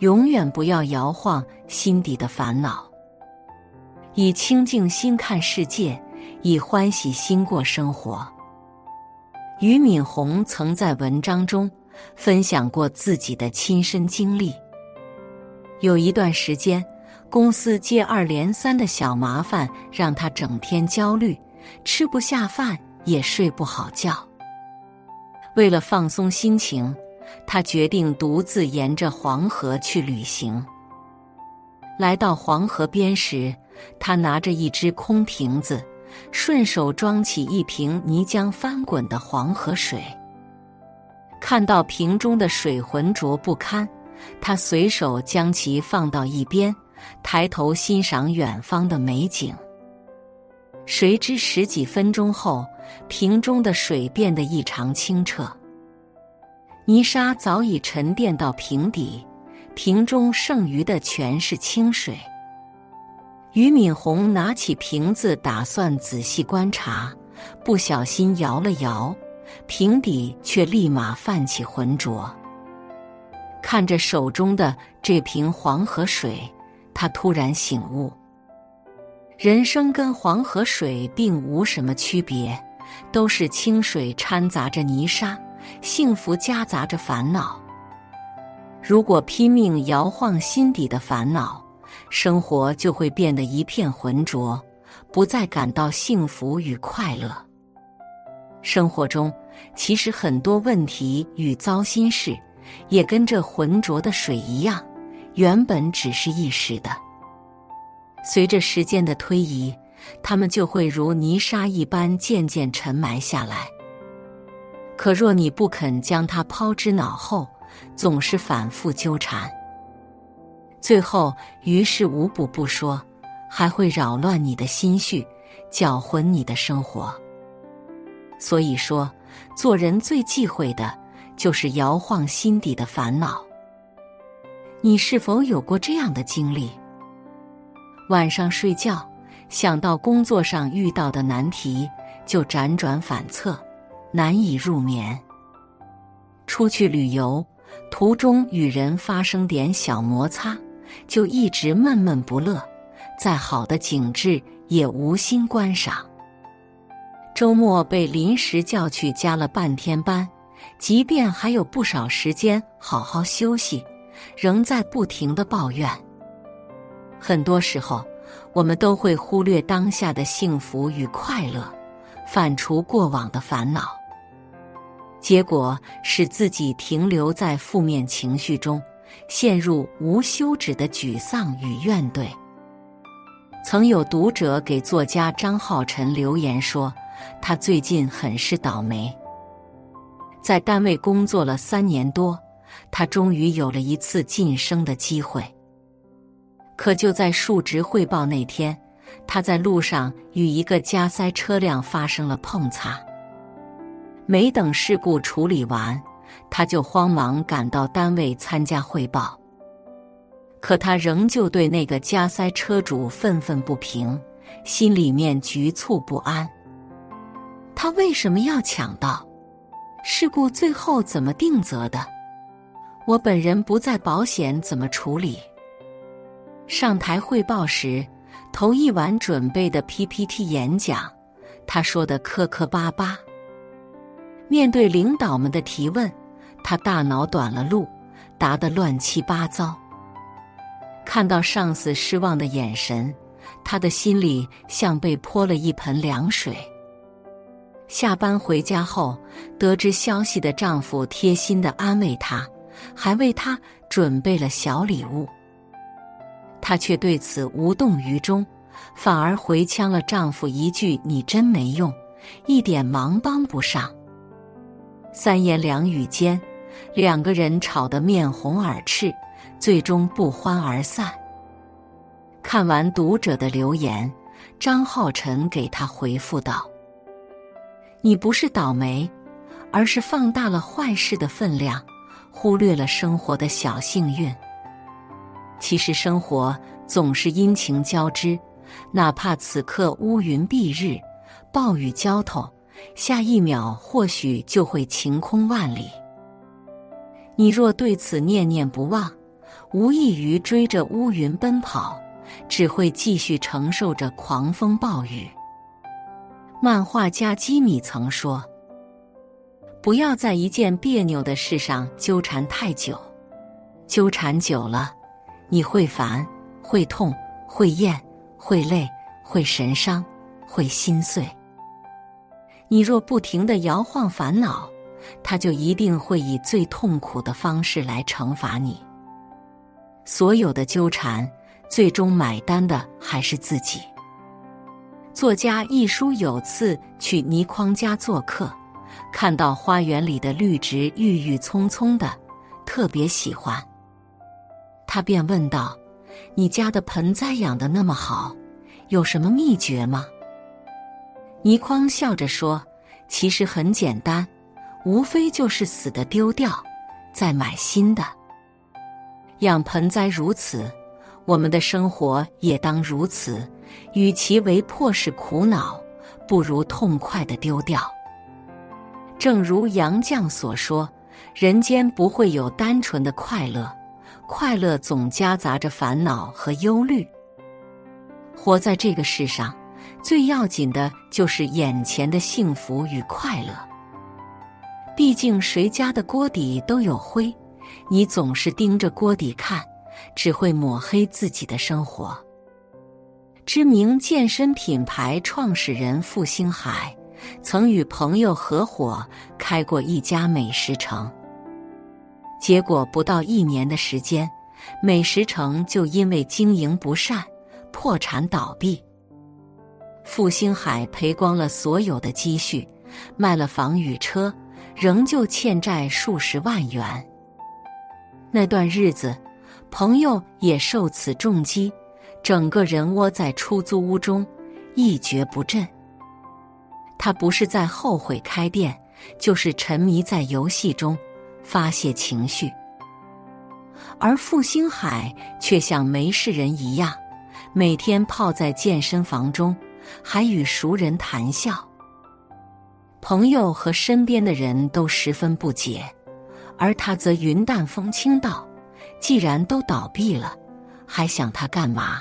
永远不要摇晃心底的烦恼，以清净心看世界，以欢喜心过生活。俞敏洪曾在文章中分享过自己的亲身经历。有一段时间，公司接二连三的小麻烦让他整天焦虑，吃不下饭，也睡不好觉。为了放松心情。他决定独自沿着黄河去旅行。来到黄河边时，他拿着一只空瓶子，顺手装起一瓶泥浆翻滚的黄河水。看到瓶中的水浑浊不堪，他随手将其放到一边，抬头欣赏远方的美景。谁知十几分钟后，瓶中的水变得异常清澈。泥沙早已沉淀到瓶底，瓶中剩余的全是清水。俞敏洪拿起瓶子，打算仔细观察，不小心摇了摇，瓶底却立马泛起浑浊。看着手中的这瓶黄河水，他突然醒悟：人生跟黄河水并无什么区别，都是清水掺杂着泥沙。幸福夹杂着烦恼。如果拼命摇晃心底的烦恼，生活就会变得一片浑浊，不再感到幸福与快乐。生活中其实很多问题与糟心事，也跟这浑浊的水一样，原本只是一时的。随着时间的推移，它们就会如泥沙一般渐渐沉埋下来。可若你不肯将它抛之脑后，总是反复纠缠，最后于事无补不说，还会扰乱你的心绪，搅浑你的生活。所以说，做人最忌讳的就是摇晃心底的烦恼。你是否有过这样的经历？晚上睡觉，想到工作上遇到的难题，就辗转反侧。难以入眠。出去旅游途中与人发生点小摩擦，就一直闷闷不乐。再好的景致也无心观赏。周末被临时叫去加了半天班，即便还有不少时间好好休息，仍在不停的抱怨。很多时候，我们都会忽略当下的幸福与快乐，反刍过往的烦恼。结果使自己停留在负面情绪中，陷入无休止的沮丧与怨怼。曾有读者给作家张浩晨留言说：“他最近很是倒霉，在单位工作了三年多，他终于有了一次晋升的机会。可就在述职汇报那天，他在路上与一个加塞车辆发生了碰擦。”没等事故处理完，他就慌忙赶到单位参加汇报。可他仍旧对那个加塞车主愤愤不平，心里面局促不安。他为什么要抢道？事故最后怎么定责的？我本人不在保险，怎么处理？上台汇报时，头一晚准备的 PPT 演讲，他说的磕磕巴巴。面对领导们的提问，他大脑短了路，答得乱七八糟。看到上司失望的眼神，他的心里像被泼了一盆凉水。下班回家后，得知消息的丈夫贴心的安慰她，还为她准备了小礼物。她却对此无动于衷，反而回呛了丈夫一句：“你真没用，一点忙帮不上。”三言两语间，两个人吵得面红耳赤，最终不欢而散。看完读者的留言，张浩晨给他回复道：“你不是倒霉，而是放大了坏事的分量，忽略了生活的小幸运。其实生活总是阴晴交织，哪怕此刻乌云蔽日，暴雨浇头。”下一秒或许就会晴空万里。你若对此念念不忘，无异于追着乌云奔跑，只会继续承受着狂风暴雨。漫画家基米曾说：“不要在一件别扭的事上纠缠太久，纠缠久了，你会烦，会痛，会厌，会累，会神伤，会心碎。你若不停的摇晃烦恼，他就一定会以最痛苦的方式来惩罚你。所有的纠缠，最终买单的还是自己。”作家一书有次去倪匡家做客，看到花园里的绿植郁郁葱葱的，特别喜欢。他便问道：“你家的盆栽养的那么好，有什么秘诀吗？”倪匡笑着说：“其实很简单，无非就是死的丢掉，再买新的。养盆栽如此，我们的生活也当如此。”与其为迫使苦恼，不如痛快的丢掉。正如杨绛所说：“人间不会有单纯的快乐，快乐总夹杂着烦恼和忧虑。活在这个世上，最要紧的就是眼前的幸福与快乐。毕竟谁家的锅底都有灰，你总是盯着锅底看，只会抹黑自己的生活。”知名健身品牌创始人傅星海曾与朋友合伙开过一家美食城，结果不到一年的时间，美食城就因为经营不善破产倒闭。傅星海赔光了所有的积蓄，卖了房与车，仍旧欠债数十万元。那段日子，朋友也受此重击。整个人窝在出租屋中，一蹶不振。他不是在后悔开店，就是沉迷在游戏中发泄情绪。而傅星海却像没事人一样，每天泡在健身房中，还与熟人谈笑。朋友和身边的人都十分不解，而他则云淡风轻道：“既然都倒闭了。”还想他干嘛？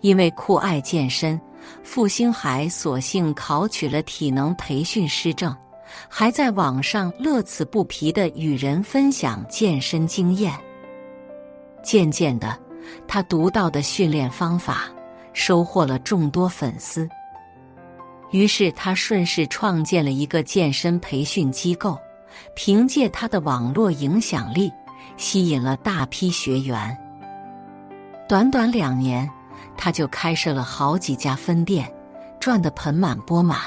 因为酷爱健身，傅星海索性考取了体能培训师证，还在网上乐此不疲的与人分享健身经验。渐渐的，他独到的训练方法收获了众多粉丝。于是，他顺势创建了一个健身培训机构，凭借他的网络影响力，吸引了大批学员。短短两年，他就开设了好几家分店，赚得盆满钵满。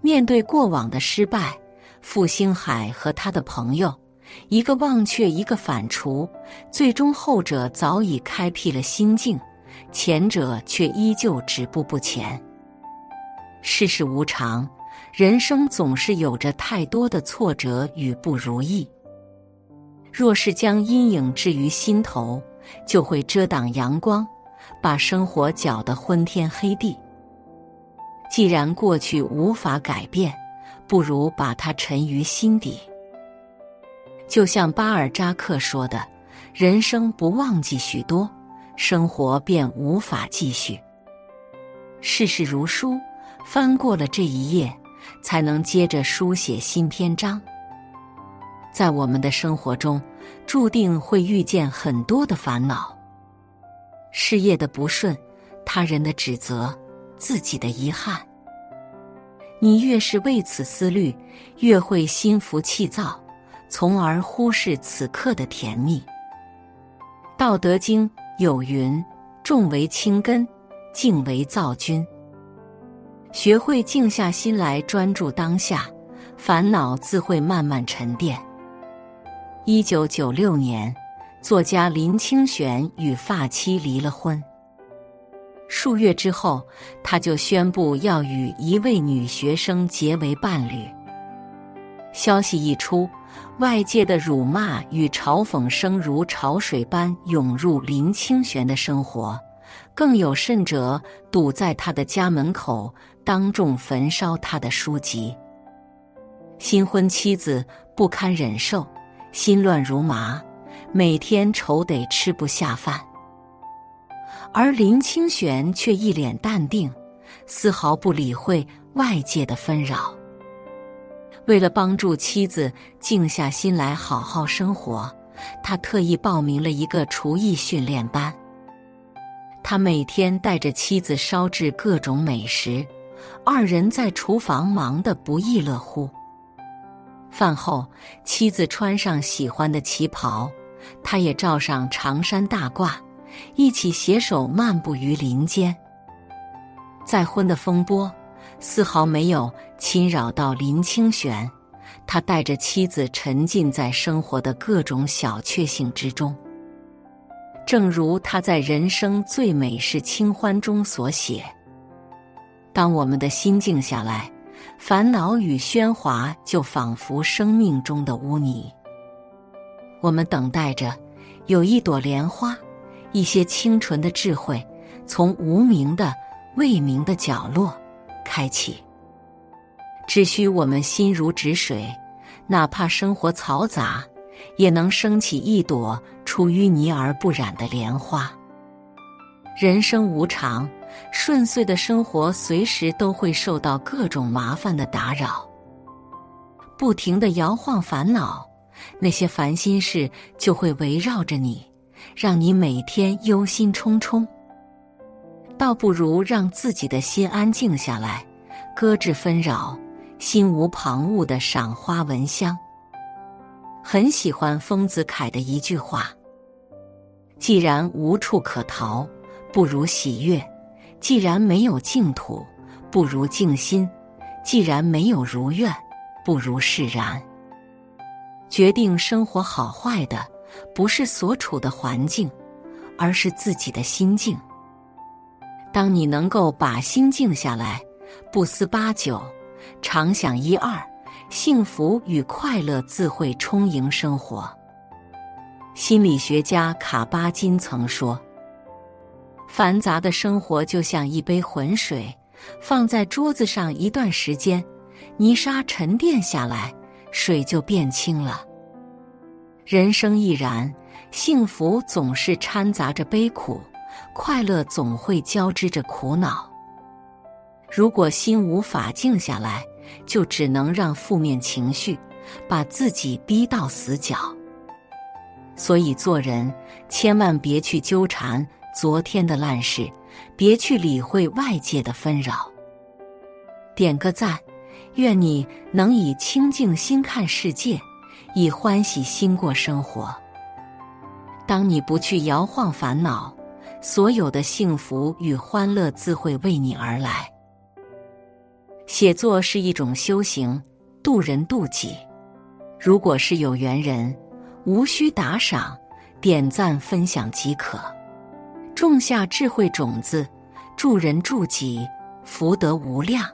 面对过往的失败，傅星海和他的朋友，一个忘却，一个反刍，最终后者早已开辟了新境，前者却依旧止步不前。世事无常，人生总是有着太多的挫折与不如意。若是将阴影置于心头，就会遮挡阳光，把生活搅得昏天黑地。既然过去无法改变，不如把它沉于心底。就像巴尔扎克说的：“人生不忘记许多，生活便无法继续。”世事如书，翻过了这一页，才能接着书写新篇章。在我们的生活中，注定会遇见很多的烦恼：事业的不顺、他人的指责、自己的遗憾。你越是为此思虑，越会心浮气躁，从而忽视此刻的甜蜜。《道德经》有云：“重为轻根，静为躁君。”学会静下心来，专注当下，烦恼自会慢慢沉淀。一九九六年，作家林清玄与发妻离了婚。数月之后，他就宣布要与一位女学生结为伴侣。消息一出，外界的辱骂与嘲讽声如潮水般涌入林清玄的生活，更有甚者堵在他的家门口，当众焚烧他的书籍。新婚妻子不堪忍受。心乱如麻，每天愁得吃不下饭。而林清玄却一脸淡定，丝毫不理会外界的纷扰。为了帮助妻子静下心来好好生活，他特意报名了一个厨艺训练班。他每天带着妻子烧制各种美食，二人在厨房忙得不亦乐乎。饭后，妻子穿上喜欢的旗袍，他也罩上长衫大褂，一起携手漫步于林间。再婚的风波丝毫没有侵扰到林清玄，他带着妻子沉浸在生活的各种小确幸之中。正如他在《人生最美是清欢》中所写：“当我们的心静下来，烦恼与喧哗就仿佛生命中的污泥。我们等待着有一朵莲花，一些清纯的智慧，从无名的未明的角落开启。只需我们心如止水，哪怕生活嘈杂。”也能升起一朵出淤泥而不染的莲花。人生无常，顺遂的生活随时都会受到各种麻烦的打扰，不停的摇晃烦恼，那些烦心事就会围绕着你，让你每天忧心忡忡。倒不如让自己的心安静下来，搁置纷扰，心无旁骛的赏花闻香。很喜欢丰子恺的一句话：“既然无处可逃，不如喜悦；既然没有净土，不如静心；既然没有如愿，不如释然。”决定生活好坏的，不是所处的环境，而是自己的心境。当你能够把心静下来，不思八九，常想一二。幸福与快乐自会充盈生活。心理学家卡巴金曾说：“繁杂的生活就像一杯浑水，放在桌子上一段时间，泥沙沉淀下来，水就变清了。人生亦然，幸福总是掺杂着悲苦，快乐总会交织着苦恼。如果心无法静下来。”就只能让负面情绪把自己逼到死角。所以做人千万别去纠缠昨天的烂事，别去理会外界的纷扰。点个赞，愿你能以清净心看世界，以欢喜心过生活。当你不去摇晃烦恼，所有的幸福与欢乐自会为你而来。写作是一种修行，渡人渡己。如果是有缘人，无需打赏，点赞分享即可。种下智慧种子，助人助己，福德无量。